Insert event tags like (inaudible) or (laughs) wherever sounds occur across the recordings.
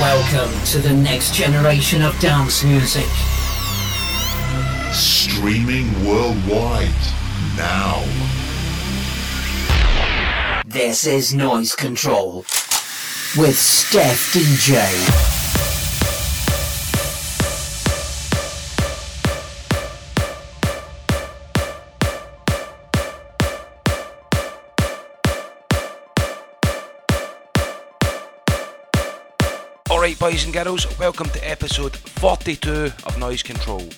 Welcome to the next generation of dance music. Streaming worldwide now. This is Noise Control with Steph DJ. Alright, boys and girls, welcome to episode 42 of Noise Control.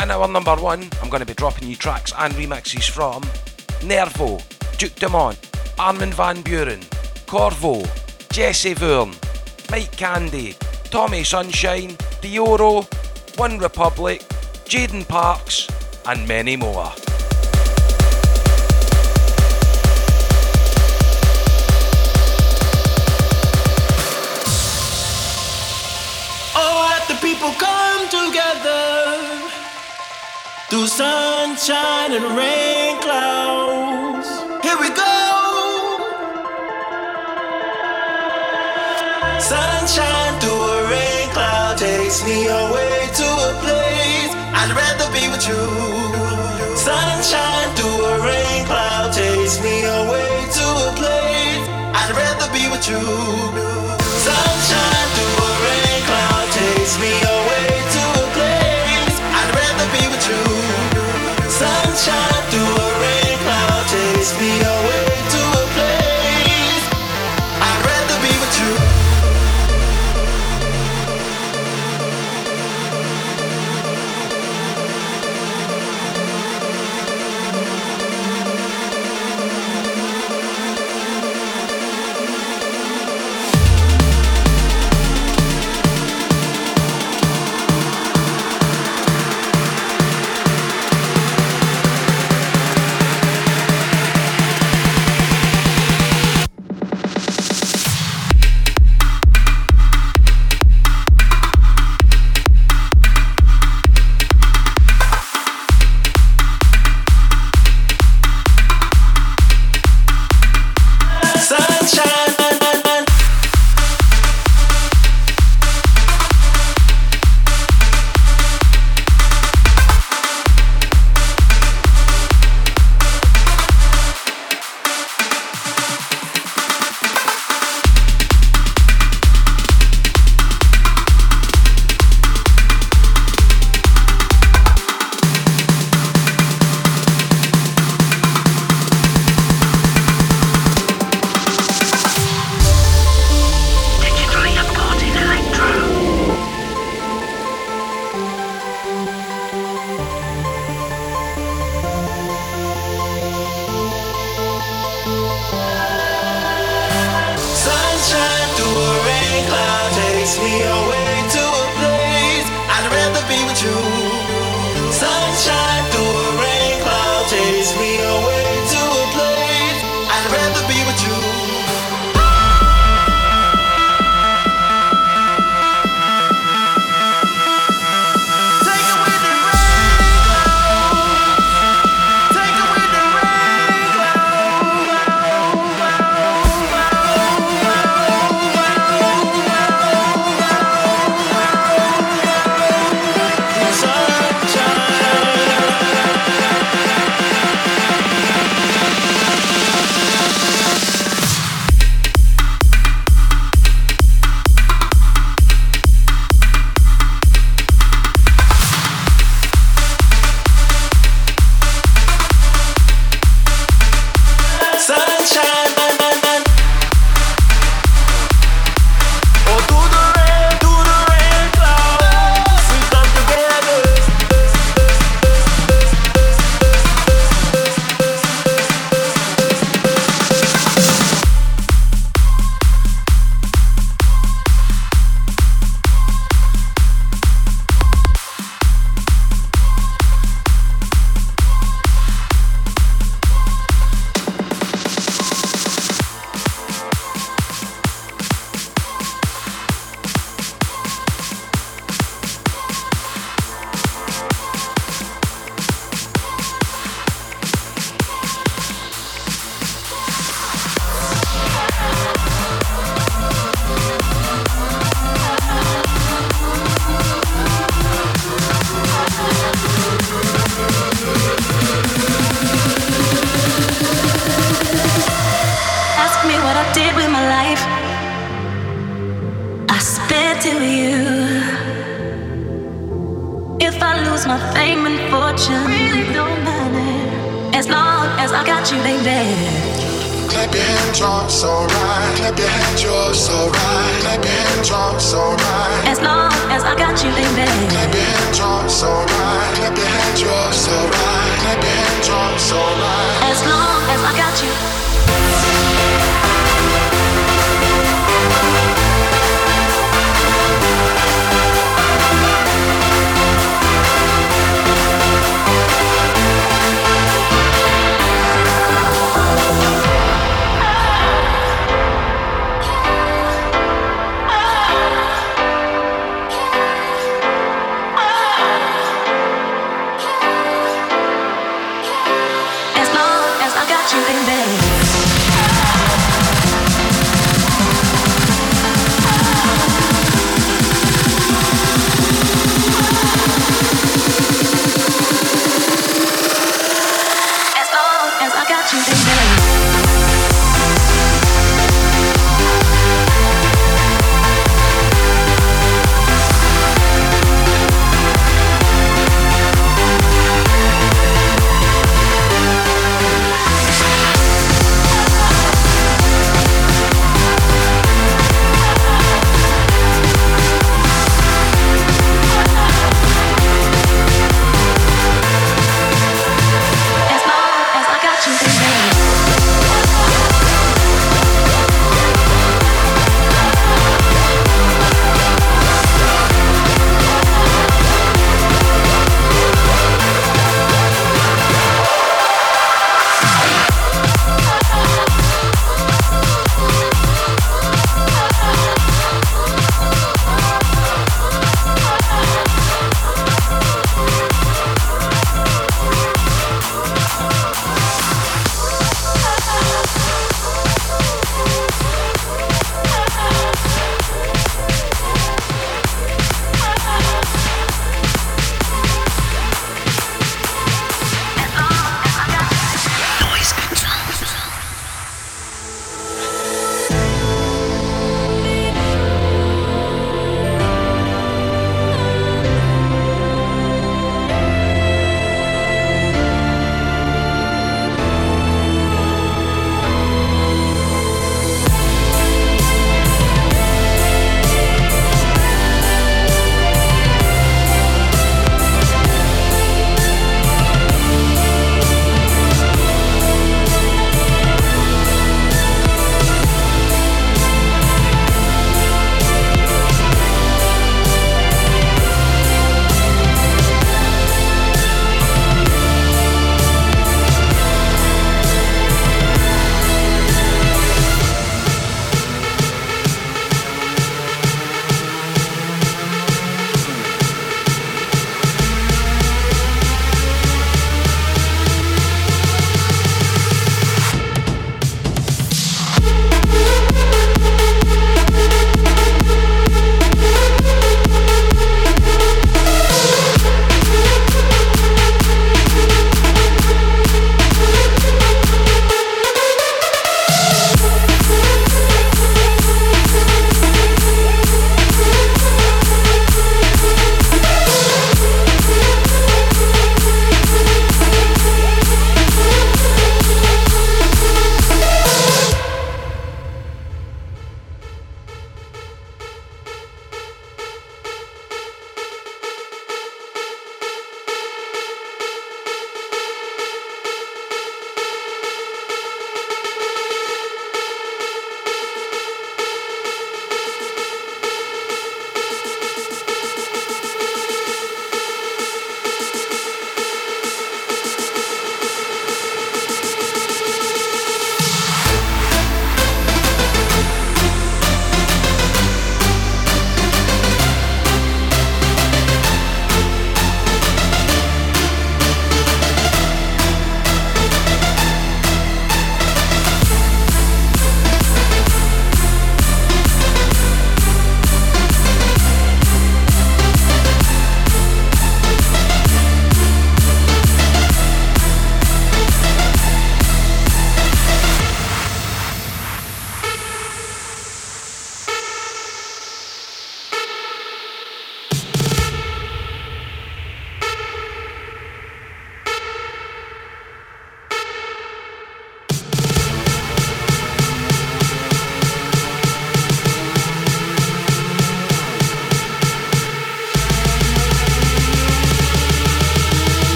In our number one, I'm going to be dropping you tracks and remixes from Nervo, Duke Dumont, Armin Van Buuren, Corvo, Jesse Voorn, Mike Candy, Tommy Sunshine, Dioro, One Republic, Jaden Parks, and many more. Through sunshine and rain clouds. Here we go. Sunshine through a rain cloud takes me away to a place I'd rather be with you. Sunshine through a rain cloud takes me away to a place I'd rather be with you. Sunshine through a rain cloud takes me away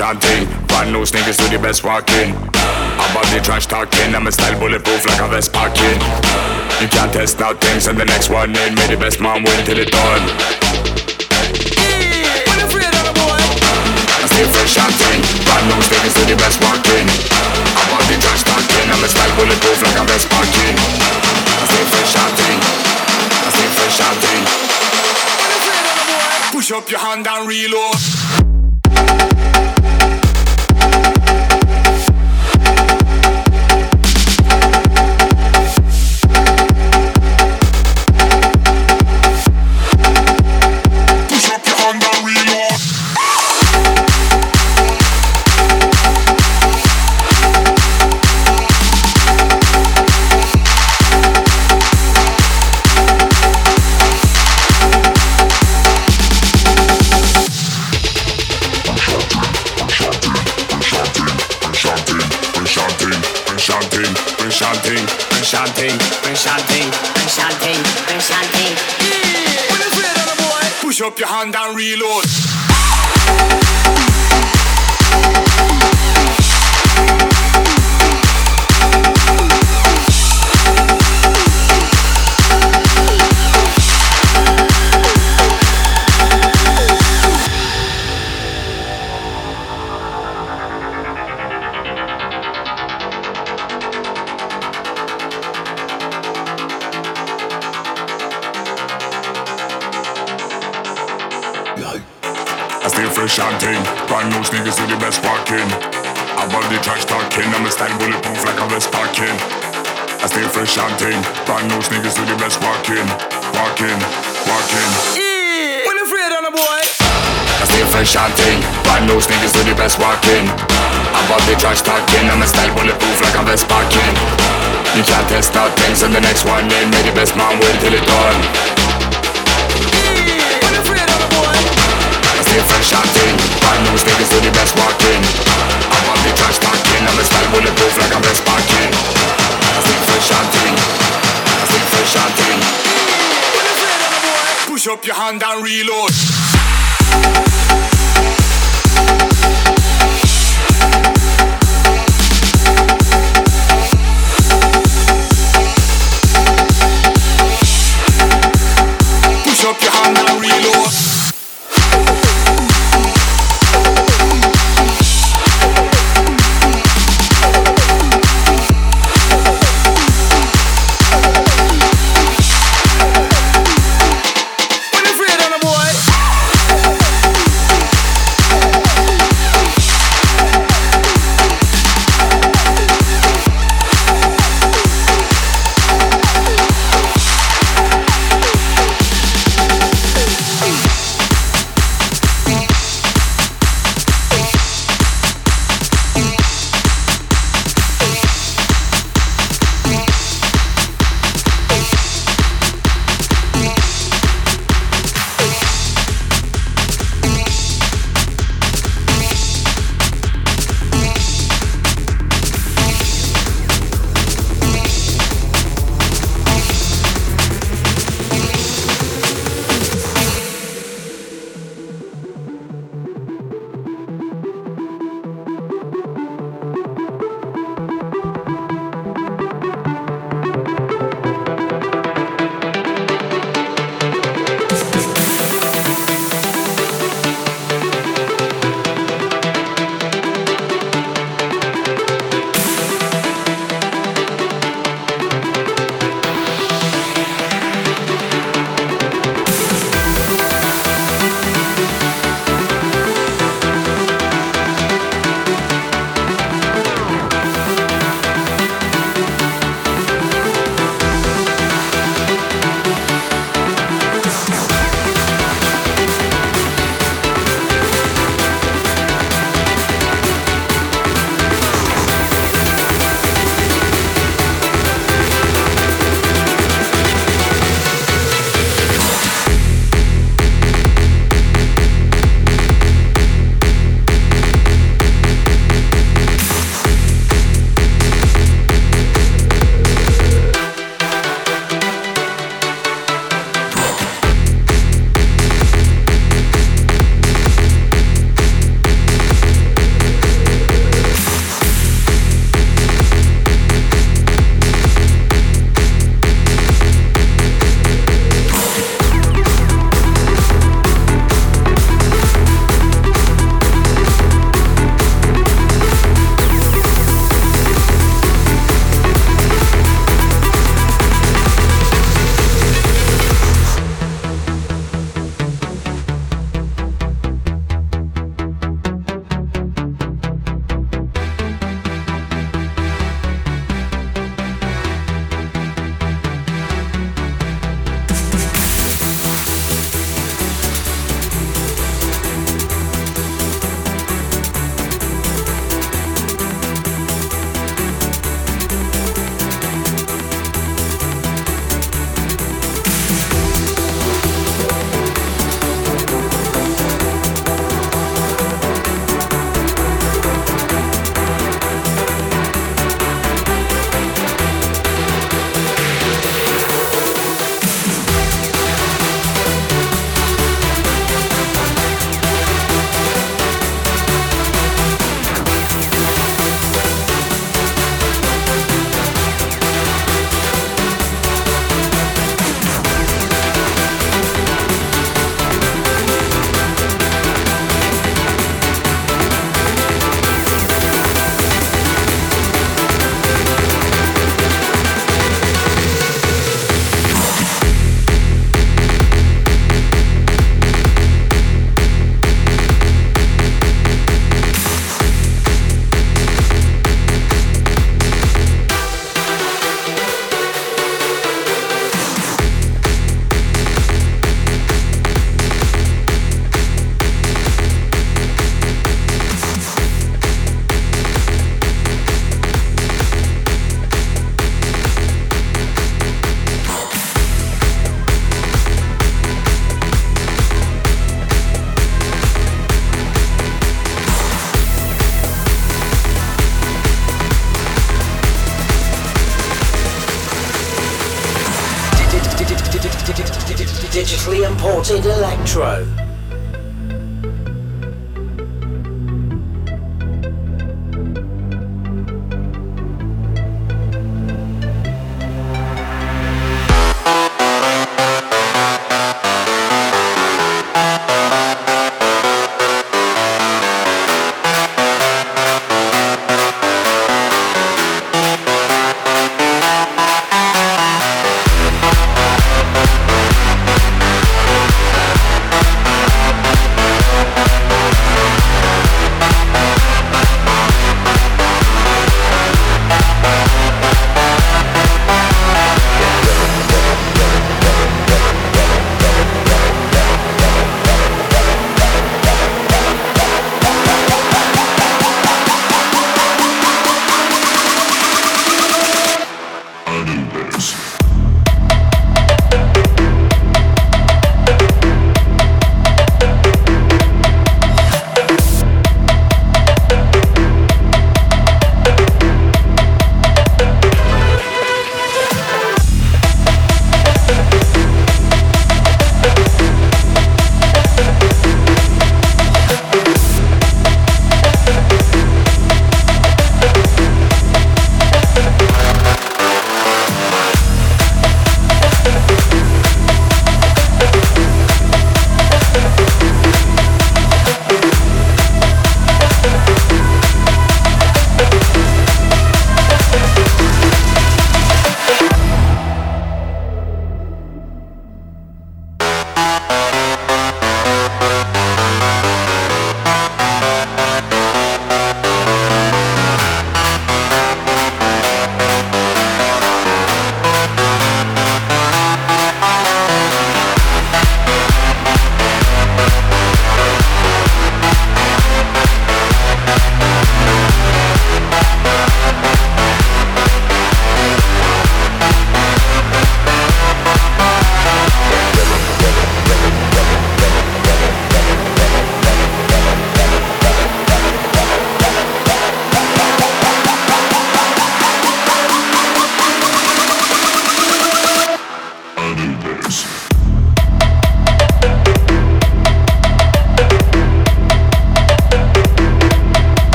chanting. Brand new sneakers to the best walking. About the trash talking, I'm a style bulletproof like a vest parking. You can't test out things, and the next one in, may the best man win till it done. I fresh chanting. Brand new sneakers to the best walking. About the trash talking, I'm a style bulletproof like a vest parking. I stay fresh chanting. I stay fresh chanting. Push up your hand and reload. Your hand and reload. Chanting. Brand new sneakers to the best walking. Walking, walking. Yeah, when afraid on a boy. I stay fresh chanting. Brand new sneakers to the best walking. Above the trash talking, I'm a style bulletproof like I'm best parking. You can't test out things and the next one in. May the best man win till it done. stay fresh chanting Brand new sneakers to the best walking I'm on trash talking I'm a bulletproof like I'm best chanting Push up your hand and reload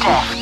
Deaf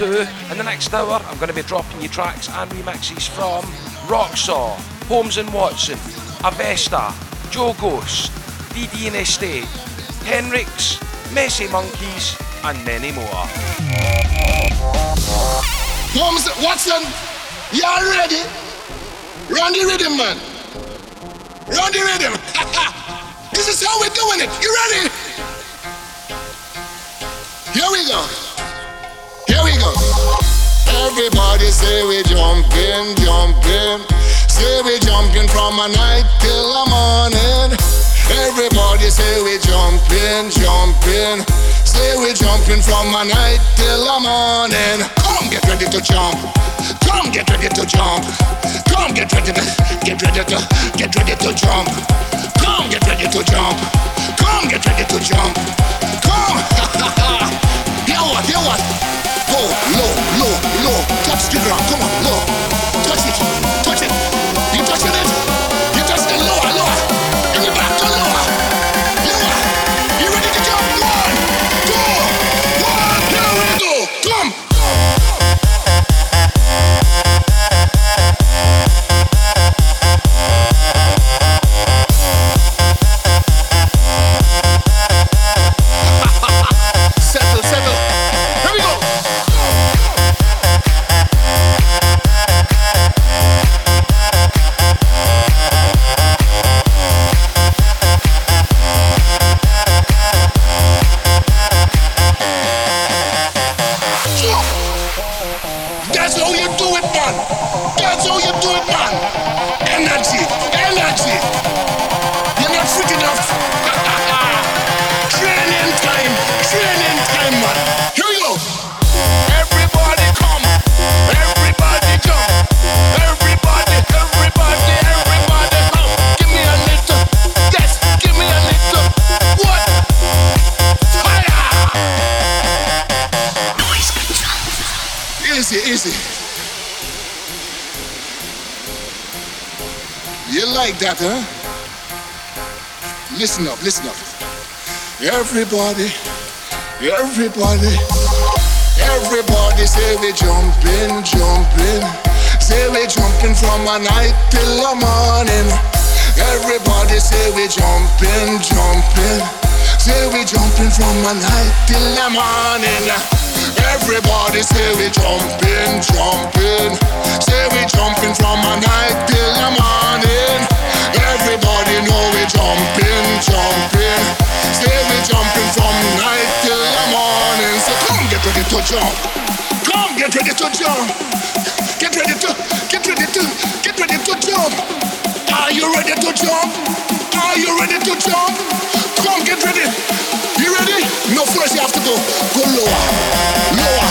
two. In the next hour, I'm going to be dropping you tracks and remixes from Rocksaw, Holmes and Watson, Avesta, Joe Ghost, DD and Estate, Henrix, Messy Monkeys, and many more. Holmes, Watson, you all ready? Run the rhythm, man. Run the rhythm. (laughs) this is how we're doing it. You ready? Here we go. Here we go. Everybody say we jumping, jumping. Say we jumping from a night till the morning. Everybody say we jumping, jumping. Say we jumping from a night till the morning. Come get ready to jump. Come get ready to jump. Come get ready to get ready to get ready to jump. Come get ready to jump. Come get ready to jump. Listen up, listen up. Everybody, everybody, everybody say we jumping, jumping. Say we jumping from a night till the morning. Everybody say we jumping, jumping. Say we jumping from a night till the morning. Everybody say we jumping, jumping. Say we jumping from a night till the morning. Everybody know jump. Get ready to, get ready to, get ready to jump. Are you ready to jump? Are you ready to jump? Come get ready. You ready? No, first you have to go. Go lower, lower,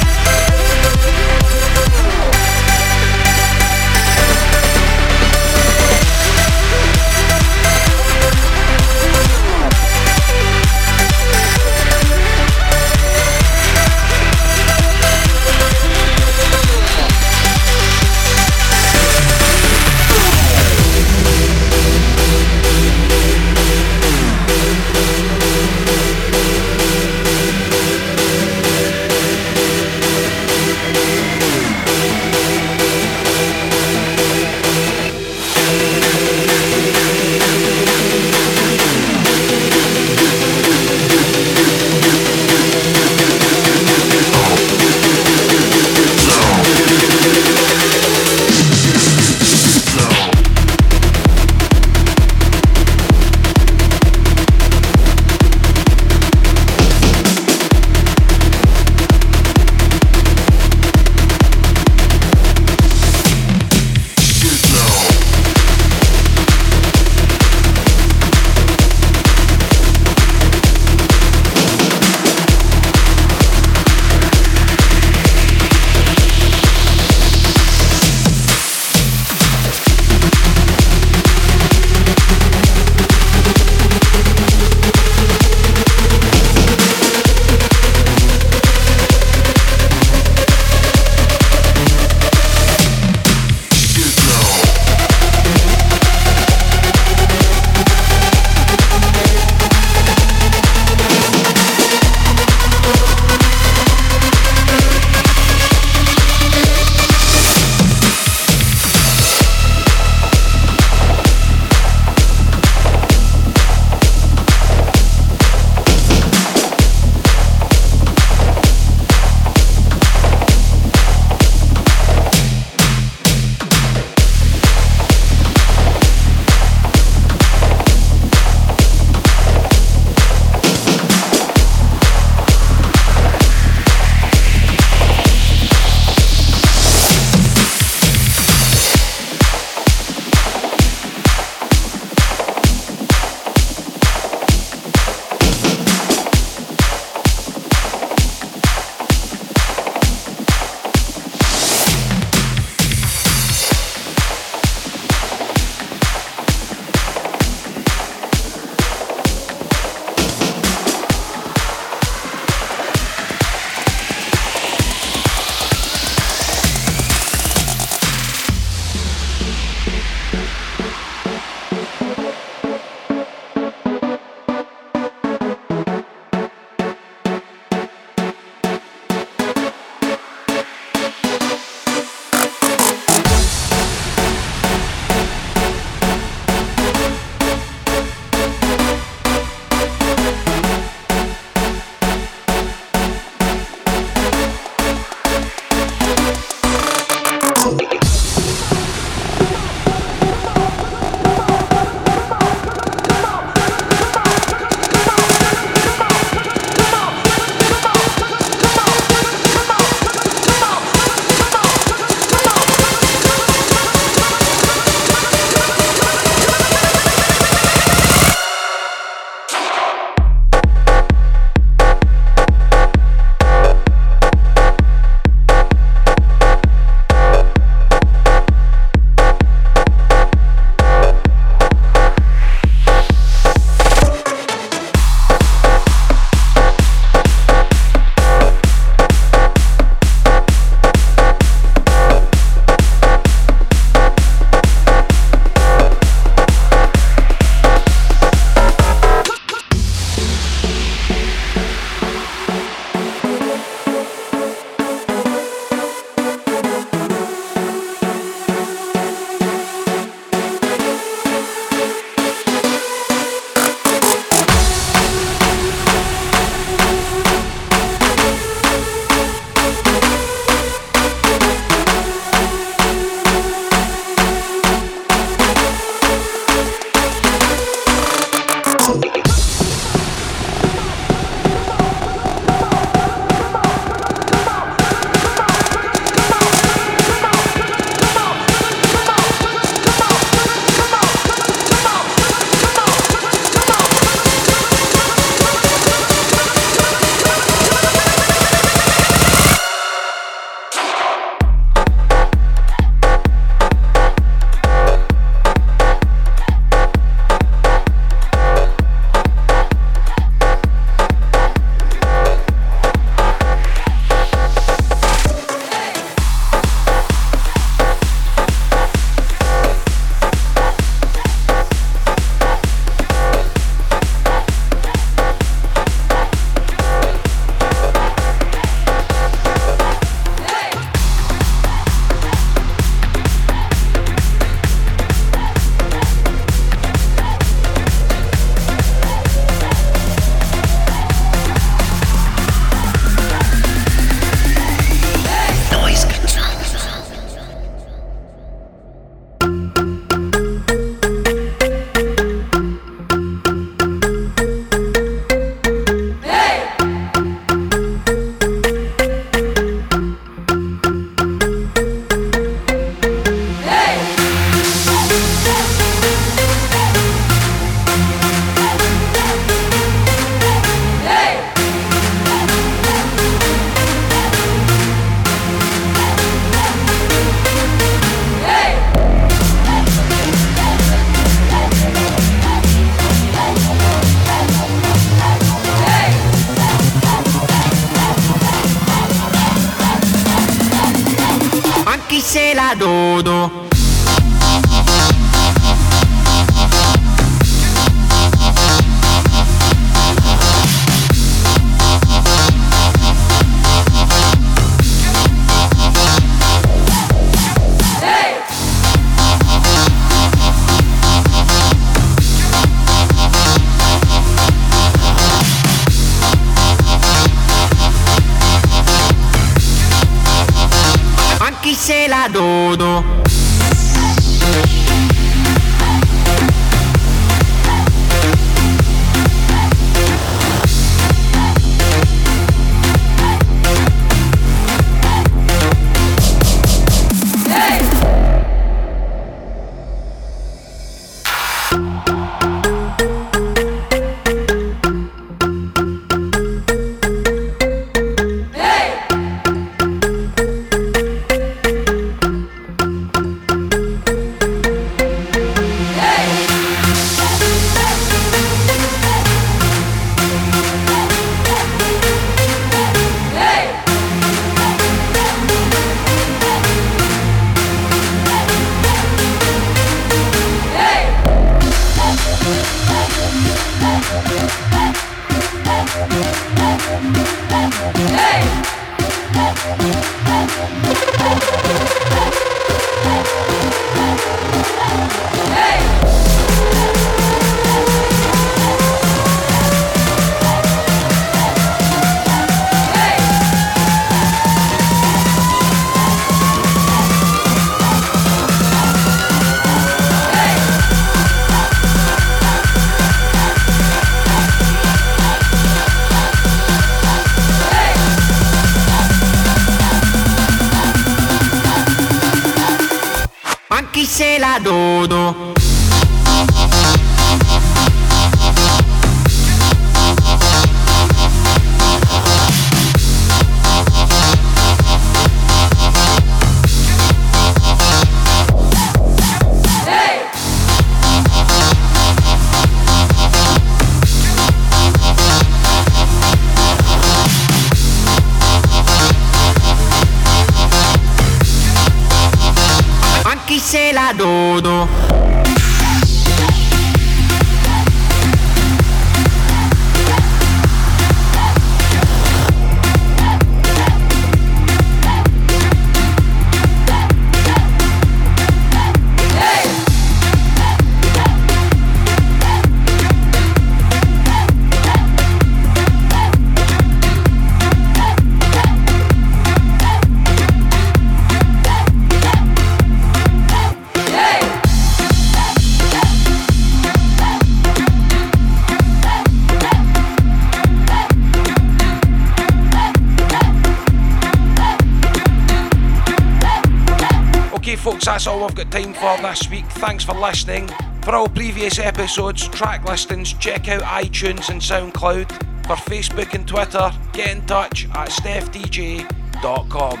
for this week. Thanks for listening. For all previous episodes, track listings, check out iTunes and SoundCloud. For Facebook and Twitter, get in touch at stephDJ.com.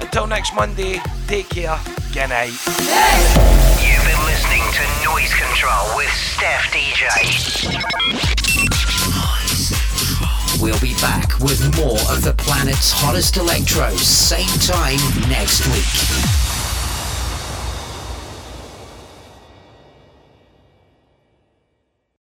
Until next Monday, take care. Good night. You've been listening to Noise Control with Steph DJ. We'll be back with more of the planet's hottest electro, same time next week.